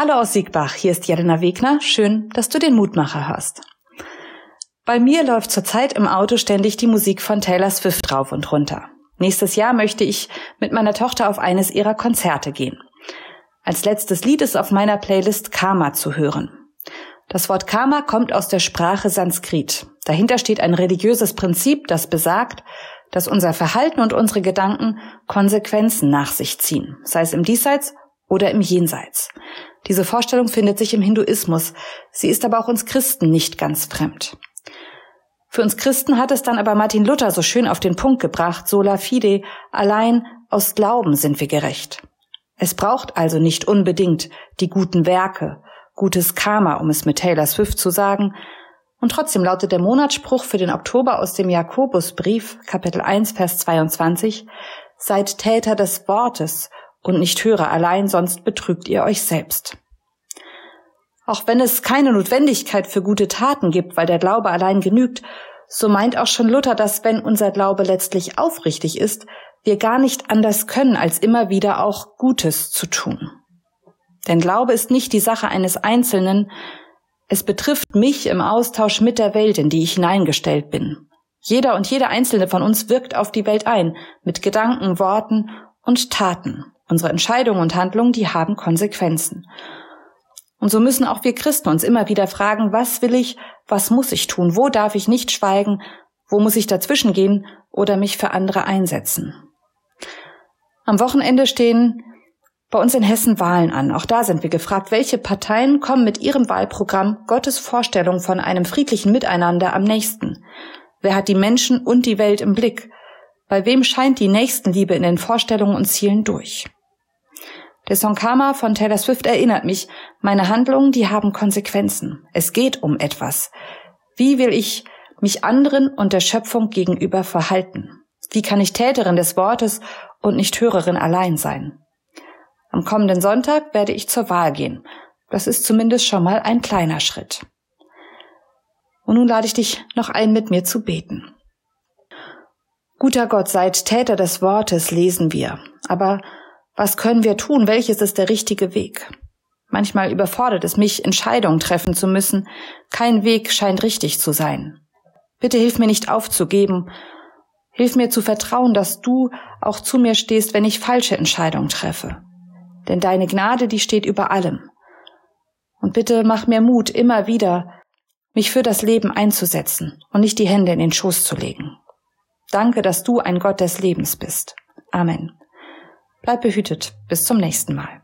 Hallo aus Siegbach, hier ist Jelena Wegner. Schön, dass du den Mutmacher hörst. Bei mir läuft zurzeit im Auto ständig die Musik von Taylor Swift rauf und runter. Nächstes Jahr möchte ich mit meiner Tochter auf eines ihrer Konzerte gehen. Als letztes Lied ist auf meiner Playlist Karma zu hören. Das Wort Karma kommt aus der Sprache Sanskrit. Dahinter steht ein religiöses Prinzip, das besagt, dass unser Verhalten und unsere Gedanken Konsequenzen nach sich ziehen, sei es im Diesseits oder im Jenseits. Diese Vorstellung findet sich im Hinduismus. Sie ist aber auch uns Christen nicht ganz fremd. Für uns Christen hat es dann aber Martin Luther so schön auf den Punkt gebracht, sola fide, allein aus Glauben sind wir gerecht. Es braucht also nicht unbedingt die guten Werke, gutes Karma, um es mit Taylor Swift zu sagen, und trotzdem lautet der Monatsspruch für den Oktober aus dem Jakobusbrief, Kapitel 1, Vers 22, Seid Täter des Wortes und nicht Hörer allein, sonst betrügt ihr euch selbst. Auch wenn es keine Notwendigkeit für gute Taten gibt, weil der Glaube allein genügt, so meint auch schon Luther, dass wenn unser Glaube letztlich aufrichtig ist, wir gar nicht anders können, als immer wieder auch Gutes zu tun. Denn Glaube ist nicht die Sache eines Einzelnen, es betrifft mich im Austausch mit der Welt, in die ich hineingestellt bin. Jeder und jede einzelne von uns wirkt auf die Welt ein, mit Gedanken, Worten und Taten. Unsere Entscheidungen und Handlungen, die haben Konsequenzen. Und so müssen auch wir Christen uns immer wieder fragen, was will ich, was muss ich tun, wo darf ich nicht schweigen, wo muss ich dazwischen gehen oder mich für andere einsetzen. Am Wochenende stehen bei uns in Hessen Wahlen an. Auch da sind wir gefragt, welche Parteien kommen mit ihrem Wahlprogramm Gottes Vorstellung von einem friedlichen Miteinander am nächsten. Wer hat die Menschen und die Welt im Blick? Bei wem scheint die Nächstenliebe in den Vorstellungen und Zielen durch? Der Song Karma von Taylor Swift erinnert mich, meine Handlungen, die haben Konsequenzen. Es geht um etwas. Wie will ich mich anderen und der Schöpfung gegenüber verhalten? Wie kann ich Täterin des Wortes und nicht Hörerin allein sein? Am kommenden Sonntag werde ich zur Wahl gehen. Das ist zumindest schon mal ein kleiner Schritt. Und nun lade ich dich noch ein, mit mir zu beten. Guter Gott, seid Täter des Wortes, lesen wir. Aber was können wir tun? Welches ist der richtige Weg? Manchmal überfordert es mich, Entscheidungen treffen zu müssen. Kein Weg scheint richtig zu sein. Bitte hilf mir nicht aufzugeben. Hilf mir zu vertrauen, dass du auch zu mir stehst, wenn ich falsche Entscheidungen treffe. Denn deine Gnade, die steht über allem. Und bitte mach mir Mut, immer wieder mich für das Leben einzusetzen und nicht die Hände in den Schoß zu legen. Danke, dass du ein Gott des Lebens bist. Amen. Bleib behütet. Bis zum nächsten Mal.